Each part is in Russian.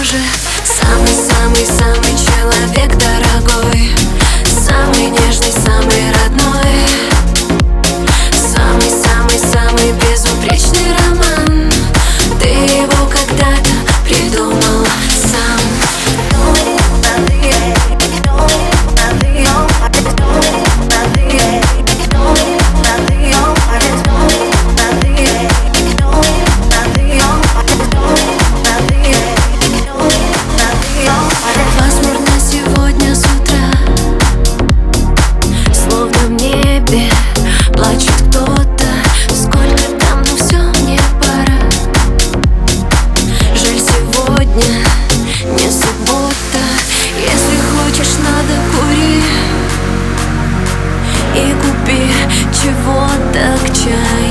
тоже. Самый-самый-самый чего так чай?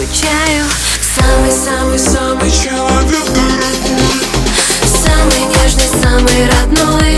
скучаю Самый-самый-самый человек дорогой Самый нежный, самый родной.